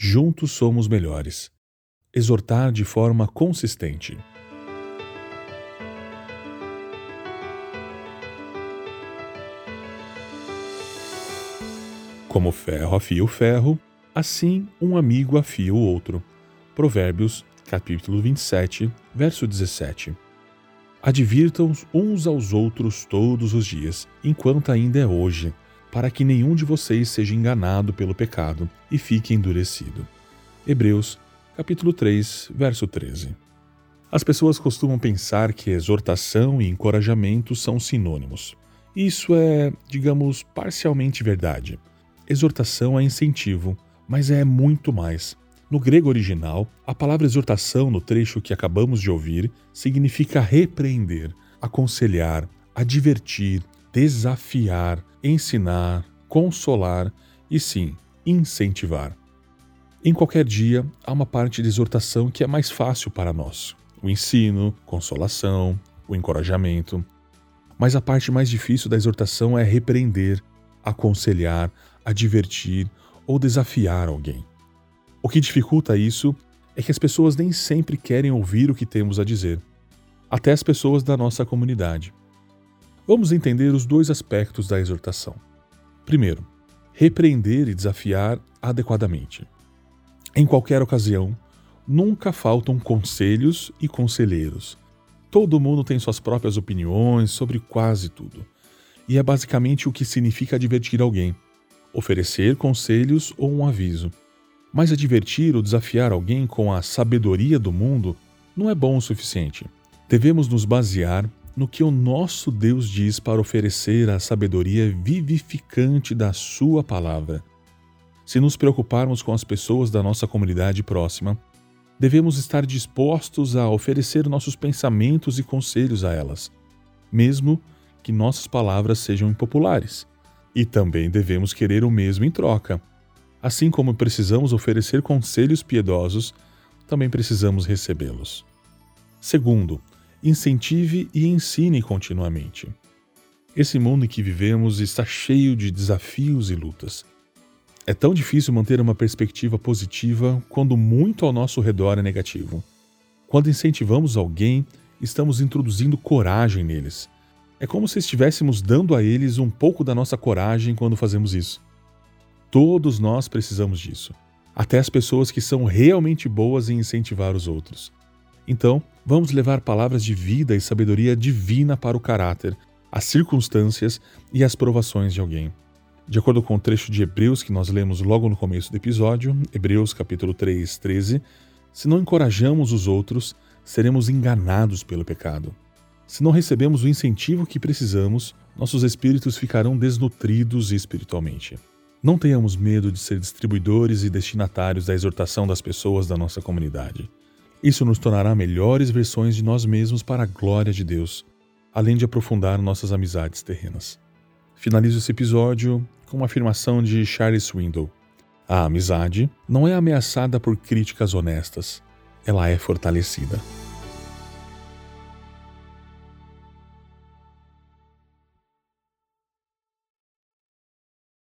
Juntos somos melhores. Exortar de forma consistente. Como ferro afia o ferro, assim um amigo afia o outro. Provérbios, capítulo 27, verso 17. Advirtam uns aos outros todos os dias, enquanto ainda é hoje, para que nenhum de vocês seja enganado pelo pecado e fique endurecido. Hebreus, capítulo 3, verso 13. As pessoas costumam pensar que exortação e encorajamento são sinônimos. Isso é, digamos, parcialmente verdade. Exortação é incentivo, mas é muito mais. No grego original, a palavra exortação no trecho que acabamos de ouvir significa repreender, aconselhar, advertir, desafiar, ensinar, consolar e sim, incentivar. Em qualquer dia, há uma parte de exortação que é mais fácil para nós: o ensino, consolação, o encorajamento. Mas a parte mais difícil da exortação é repreender, aconselhar, advertir ou desafiar alguém. O que dificulta isso é que as pessoas nem sempre querem ouvir o que temos a dizer, até as pessoas da nossa comunidade. Vamos entender os dois aspectos da exortação. Primeiro, repreender e desafiar adequadamente. Em qualquer ocasião, nunca faltam conselhos e conselheiros. Todo mundo tem suas próprias opiniões sobre quase tudo. E é basicamente o que significa advertir alguém: oferecer conselhos ou um aviso. Mas advertir ou desafiar alguém com a sabedoria do mundo não é bom o suficiente. Devemos nos basear no que o nosso Deus diz para oferecer a sabedoria vivificante da Sua palavra. Se nos preocuparmos com as pessoas da nossa comunidade próxima, devemos estar dispostos a oferecer nossos pensamentos e conselhos a elas, mesmo que nossas palavras sejam impopulares. E também devemos querer o mesmo em troca. Assim como precisamos oferecer conselhos piedosos, também precisamos recebê-los. Segundo, incentive e ensine continuamente. Esse mundo em que vivemos está cheio de desafios e lutas. É tão difícil manter uma perspectiva positiva quando muito ao nosso redor é negativo. Quando incentivamos alguém, estamos introduzindo coragem neles. É como se estivéssemos dando a eles um pouco da nossa coragem quando fazemos isso. Todos nós precisamos disso. Até as pessoas que são realmente boas em incentivar os outros. Então, vamos levar palavras de vida e sabedoria divina para o caráter, as circunstâncias e as provações de alguém. De acordo com o trecho de Hebreus que nós lemos logo no começo do episódio, Hebreus capítulo 3, 13, se não encorajamos os outros, seremos enganados pelo pecado. Se não recebemos o incentivo que precisamos, nossos espíritos ficarão desnutridos espiritualmente. Não tenhamos medo de ser distribuidores e destinatários da exortação das pessoas da nossa comunidade. Isso nos tornará melhores versões de nós mesmos para a glória de Deus, além de aprofundar nossas amizades terrenas. Finalizo esse episódio com uma afirmação de Charles Swindoll. A amizade não é ameaçada por críticas honestas, ela é fortalecida.